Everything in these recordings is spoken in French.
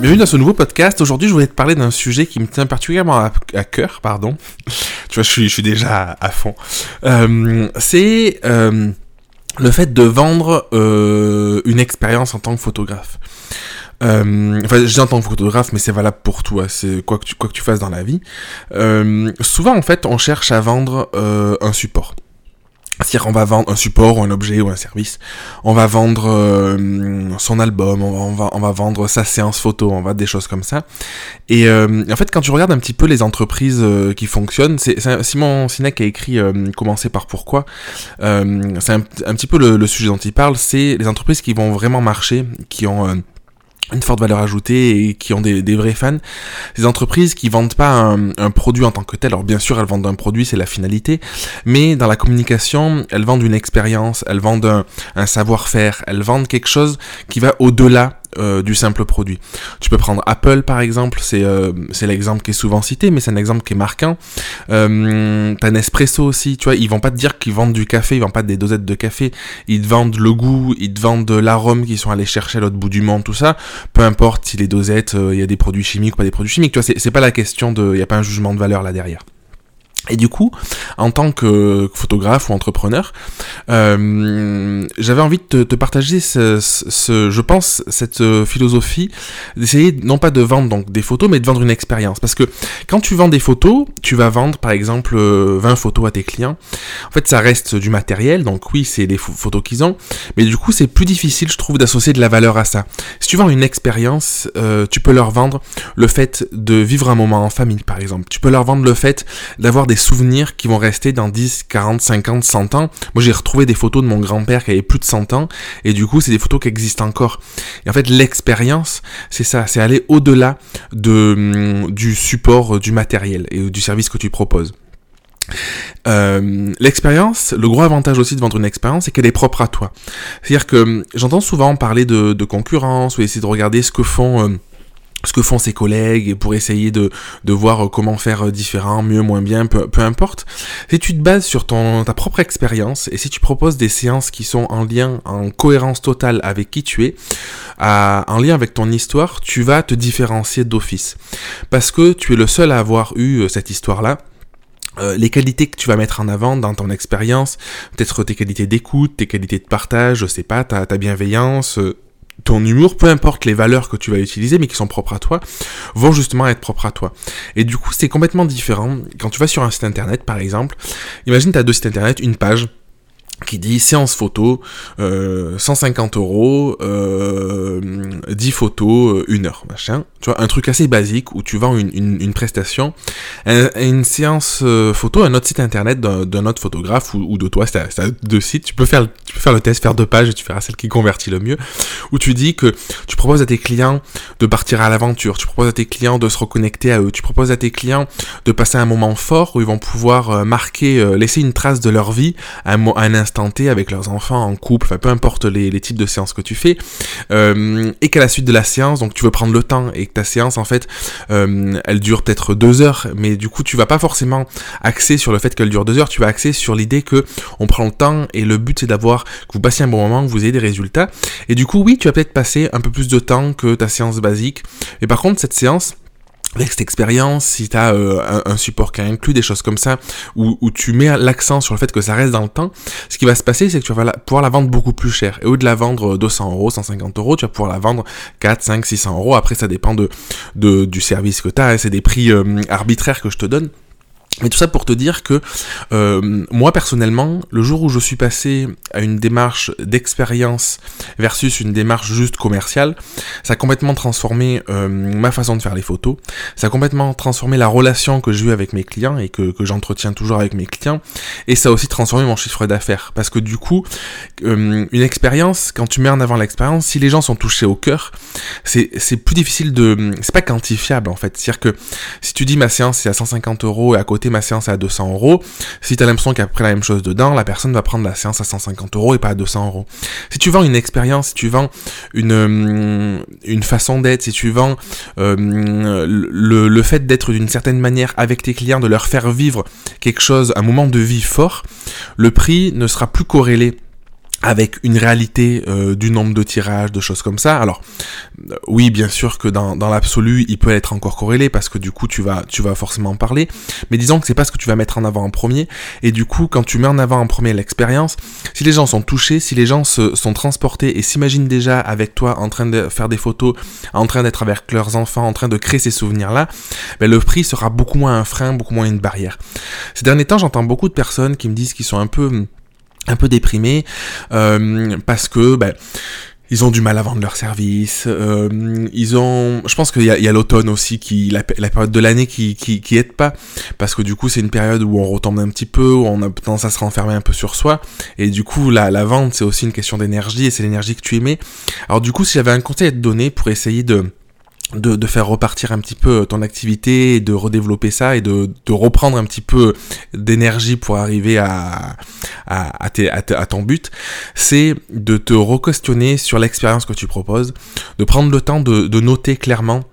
Bienvenue dans ce nouveau podcast. Aujourd'hui, je voulais te parler d'un sujet qui me tient particulièrement à, cœur, pardon. tu vois, je suis, déjà à, fond. Euh, c'est euh, le fait de vendre euh, une expérience en tant que photographe. Enfin, je dis en tant que photographe, mais c'est valable pour toi. C'est quoi que tu quoi que tu fasses dans la vie. Souvent, en fait, on cherche à vendre un support. C'est-à-dire on va vendre un support ou un objet ou un service, on va vendre euh, son album, on va, on va, vendre sa séance photo, on va des choses comme ça. Et euh, en fait, quand tu regardes un petit peu les entreprises euh, qui fonctionnent, c'est Simon Sinek a écrit Commencer par pourquoi. c'est un, un, petit peu le, le, sujet dont il parle, c'est les entreprises qui vont vraiment marcher, qui ont une forte valeur ajoutée et qui ont des, vrais fans. Ces entreprises qui vendent pas un, produit en tant que tel, alors bien sûr elles vendent un produit, c'est la finalité, mais dans la communication, elles vendent une expérience, elles vendent un savoir-faire, elles vendent quelque chose qui va au-delà euh, du simple produit. Tu peux prendre Apple par exemple, c'est euh, l'exemple qui est souvent cité, mais c'est un exemple qui est marquant. Euh, T'as Nespresso aussi, tu vois, ils vont pas te dire qu'ils vendent du café, ils vendent pas des dosettes de café, ils te vendent le goût, ils te vendent l'arôme qu'ils sont allés chercher à l'autre bout du monde, tout ça. Peu importe si les dosettes, euh, il y a des produits chimiques ou pas des produits chimiques, tu vois, c'est pas la question de, il y a pas un jugement de valeur là derrière. Et du coup, en tant que photographe ou entrepreneur, euh, j'avais envie de te, partager, ce, je pense, cette euh, philosophie d'essayer non pas de vendre donc des photos, mais de vendre une expérience. Parce que quand tu vends des photos, tu vas vendre par exemple 20 euh, photos à tes clients. En fait, ça reste du matériel, donc oui, c'est des photos qu'ils ont, mais du coup, c'est plus difficile, je trouve, d'associer de la valeur à ça. Si tu vends une expérience, tu peux leur vendre le fait de vivre un moment en famille, par exemple. Tu peux leur vendre le fait d'avoir des souvenirs qui vont rester dans 10, 40, 50, 100 ans. Moi, j'ai retrouvé des photos de mon grand-père qui avait plus de 100 ans, et du coup, c'est des photos qui existent encore. Et en fait, l'expérience, c'est ça, c'est aller au-delà de, hum, du support du matériel et du service que tu proposes. Euh, l'expérience, le gros avantage aussi de vendre une expérience, c'est qu'elle est propre à toi. C'est-à-dire que hum, j'entends souvent parler de, concurrence ou essayer de regarder ce que font euh, ce que font ses collègues pour essayer de, de voir euh, comment faire euh, différent, mieux, moins bien, peu, peu importe. Si tu te bases sur ton, ta propre expérience et si tu proposes des séances qui sont en lien, en cohérence totale avec qui tu es, à, en lien avec ton histoire, tu vas te différencier d'office. Parce que tu es le seul à avoir eu euh, cette histoire-là. les qualités que tu vas mettre en avant dans ton expérience, peut-être tes qualités d'écoute, tes qualités de partage, je sais pas, ta, ta bienveillance, ton humour, peu importe les valeurs que tu vas utiliser, mais qui sont propres à toi, vont justement être propres à toi. Et du coup, c'est complètement différent. Quand tu vas sur un site internet, par exemple, imagine tu as deux sites internet, une page, qui dit séance photo, euh, 150 euros, euh, 10 photos, 1 euh, heure, machin. Tu vois, un truc assez basique où tu vends une, une, prestation. une séance euh, photo, un autre site internet d'un autre photographe ou, de toi, c'est deux sites. Tu peux, faire, tu peux faire le test, faire deux pages et tu feras celle qui convertit le mieux. Où tu dis que tu proposes à tes clients de partir à l'aventure, tu proposes à tes clients de se reconnecter à eux, tu proposes à tes clients de passer un moment fort où ils vont pouvoir euh, marquer, laisser une trace de leur vie à un, à un instant avec leurs enfants, en couple, peu importe les, types de séances que tu fais, euh, et qu'à la suite de la séance, donc tu veux prendre le temps et que ta séance en fait, euh, elle dure peut-être deux heures, mais du coup tu vas pas forcément axer sur le fait qu'elle dure deux heures, tu vas axer sur l'idée que on prend le temps et le but c'est d'avoir que vous passiez un bon moment, que vous ayez des résultats, et du coup oui tu vas peut-être passer un peu plus de temps que ta séance basique, mais par contre cette séance avec cette expérience, si tu as euh, un, support qui inclut des choses comme ça, où, où tu mets l'accent sur le fait que ça reste dans le temps, ce qui va se passer, c'est que tu vas pouvoir la vendre beaucoup plus cher. Et au lieu de la vendre 200 euros, 150 euros, tu vas pouvoir la vendre 4, 5, 600 euros. Après, ça dépend de, de du service que tu as, hein. c'est des prix euh, arbitraires que je te donne. Mais tout ça pour te dire que euh, moi personnellement, le jour où je suis passé à une démarche d'expérience versus une démarche juste commerciale, ça a complètement transformé euh, ma façon de faire les photos, ça a complètement transformé la relation que j'ai eue avec mes clients et que, que j'entretiens toujours avec mes clients, et ça a aussi transformé mon chiffre d'affaires. Parce que du coup, euh, une expérience, quand tu mets en avant l'expérience, si les gens sont touchés au cœur, c'est plus difficile de... C'est pas quantifiable en fait. C'est-à-dire que si tu dis ma séance c'est à 150 euros et à côté ma séance à 200 euros. Si tu as l'impression qu'il y a pris la même chose dedans, la personne va prendre la séance à 150 euros et pas à 200 euros. Si tu vends une expérience, si tu vends une, euh, une façon d'être, si tu vends euh, le, le fait d'être d'une certaine manière avec tes clients, de leur faire vivre quelque chose, un moment de vie fort, le prix ne sera plus corrélé avec une réalité euh, du nombre de tirages, de choses comme ça. Alors euh, oui, bien sûr que dans, l'absolu, il peut être encore corrélé parce que du coup tu vas tu vas forcément en parler. Mais disons que c'est pas ce que tu vas mettre en avant en premier. Et du coup, quand tu mets en avant en premier l'expérience, si les gens sont touchés, si les gens se sont transportés et s'imaginent déjà avec toi en train de faire des photos, en train d'être avec leurs enfants, en train de créer ces souvenirs là, ben, le prix sera beaucoup moins un frein, beaucoup moins une barrière. Ces derniers temps, j'entends beaucoup de personnes qui me disent qu'ils sont un peu un peu déprimés euh, parce que ben, ils ont du mal à vendre leurs services. Euh, ils ont, je pense qu'il y a, l'automne aussi qui la, période de l'année qui, qui aide pas parce que du coup c'est une période où on retombe un petit peu, où on a tendance à se renfermer un peu sur soi et du coup la, la vente c'est aussi une question d'énergie et c'est l'énergie que tu émets. Alors du coup si j'avais un conseil à te donner pour essayer de de, faire repartir un petit peu ton activité de redévelopper ça et de, de reprendre un petit peu d'énergie pour arriver à, ton but, c'est de te re-questionner sur l'expérience que tu proposes, de prendre le temps de, de noter clairement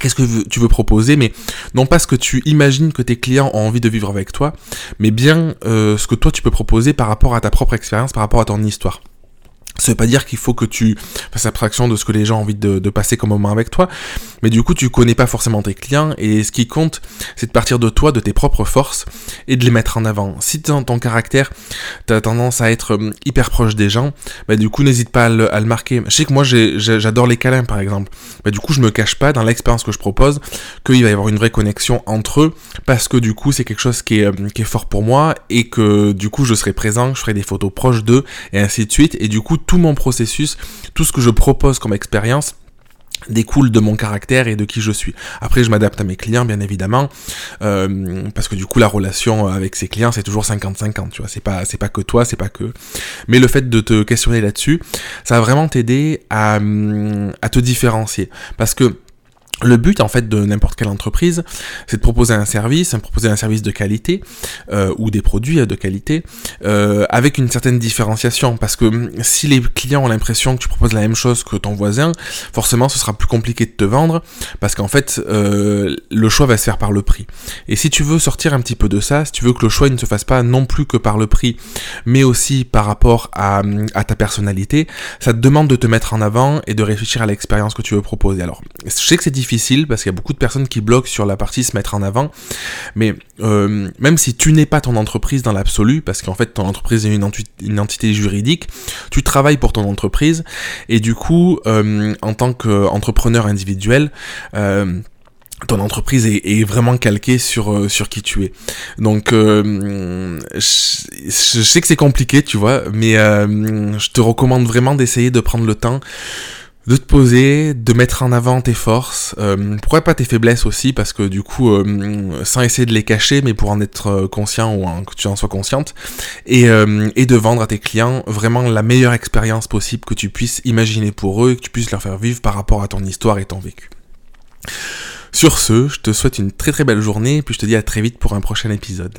Qu'est-ce que tu veux proposer, mais non pas ce que tu imagines que tes clients ont envie de vivre avec toi, mais bien euh, ce que toi tu peux proposer par rapport à ta propre expérience, par rapport à ton histoire. Ça veut pas dire qu'il faut que tu fasses abstraction de ce que les gens ont envie de, passer comme moment avec toi, mais du coup tu connais pas forcément tes clients et ce qui compte c'est de partir de toi, de tes propres forces et de les mettre en avant. Si dans ton caractère t'as tendance à être hum, hyper proche des gens, bah du coup n'hésite pas à le, marquer. Je sais que moi j'adore les câlins par exemple, bah du coup je me cache pas dans l'expérience que je propose qu'il va y avoir une vraie connexion entre eux parce que du coup c'est quelque chose qui est, qui est fort pour moi et que du coup je serai présent, je ferai des photos proches d'eux et ainsi de suite et du coup tout mon processus, tout ce que je propose comme expérience, découle de mon caractère et de qui je suis. Après, je m'adapte à mes clients, bien évidemment, euh, parce que du coup, la relation avec ses clients, c'est toujours 50-50, tu vois. C'est pas, c'est pas que toi, c'est pas que. Mais le fait de te questionner là-dessus, ça va vraiment t'aider à, à te différencier, parce que le but en fait de n'importe quelle entreprise, c'est de proposer un service, de proposer un service de qualité euh, ou des produits de qualité euh, avec une certaine différenciation. Parce que hum, si les clients ont l'impression que tu proposes la même chose que ton voisin, forcément ce sera plus compliqué de te vendre parce qu'en fait euh, le choix va se faire par le prix. Et si tu veux sortir un petit peu de ça, si tu veux que le choix ne se fasse pas non plus que par le prix, mais aussi par rapport à, hum, à ta personnalité, ça te demande de te mettre en avant et de réfléchir à l'expérience que tu veux proposer. Alors je sais que c'est difficile difficile parce qu'il y a beaucoup de personnes qui bloquent sur la partie se mettre en avant. Mais euh, même si tu n'es pas ton entreprise dans l'absolu, parce qu'en fait ton entreprise est une, entité juridique, tu travailles pour ton entreprise et du coup, euh, en tant qu'entrepreneur individuel, euh, ton entreprise est, vraiment calquée sur sur qui tu es. Donc je, sais que c'est compliqué, tu vois, mais je te recommande vraiment d'essayer de prendre le temps de te poser, de mettre en avant tes forces, euh, pourquoi pas tes faiblesses aussi, parce que du coup, euh, sans essayer de les cacher, mais pour en être euh, conscient ou que tu en sois consciente, et, de vendre à tes clients vraiment la meilleure expérience possible que tu puisses imaginer pour eux et que tu puisses leur faire vivre par rapport à ton histoire et ton vécu. Sur ce, je te souhaite une très très belle journée, puis je te dis à très vite pour un prochain épisode.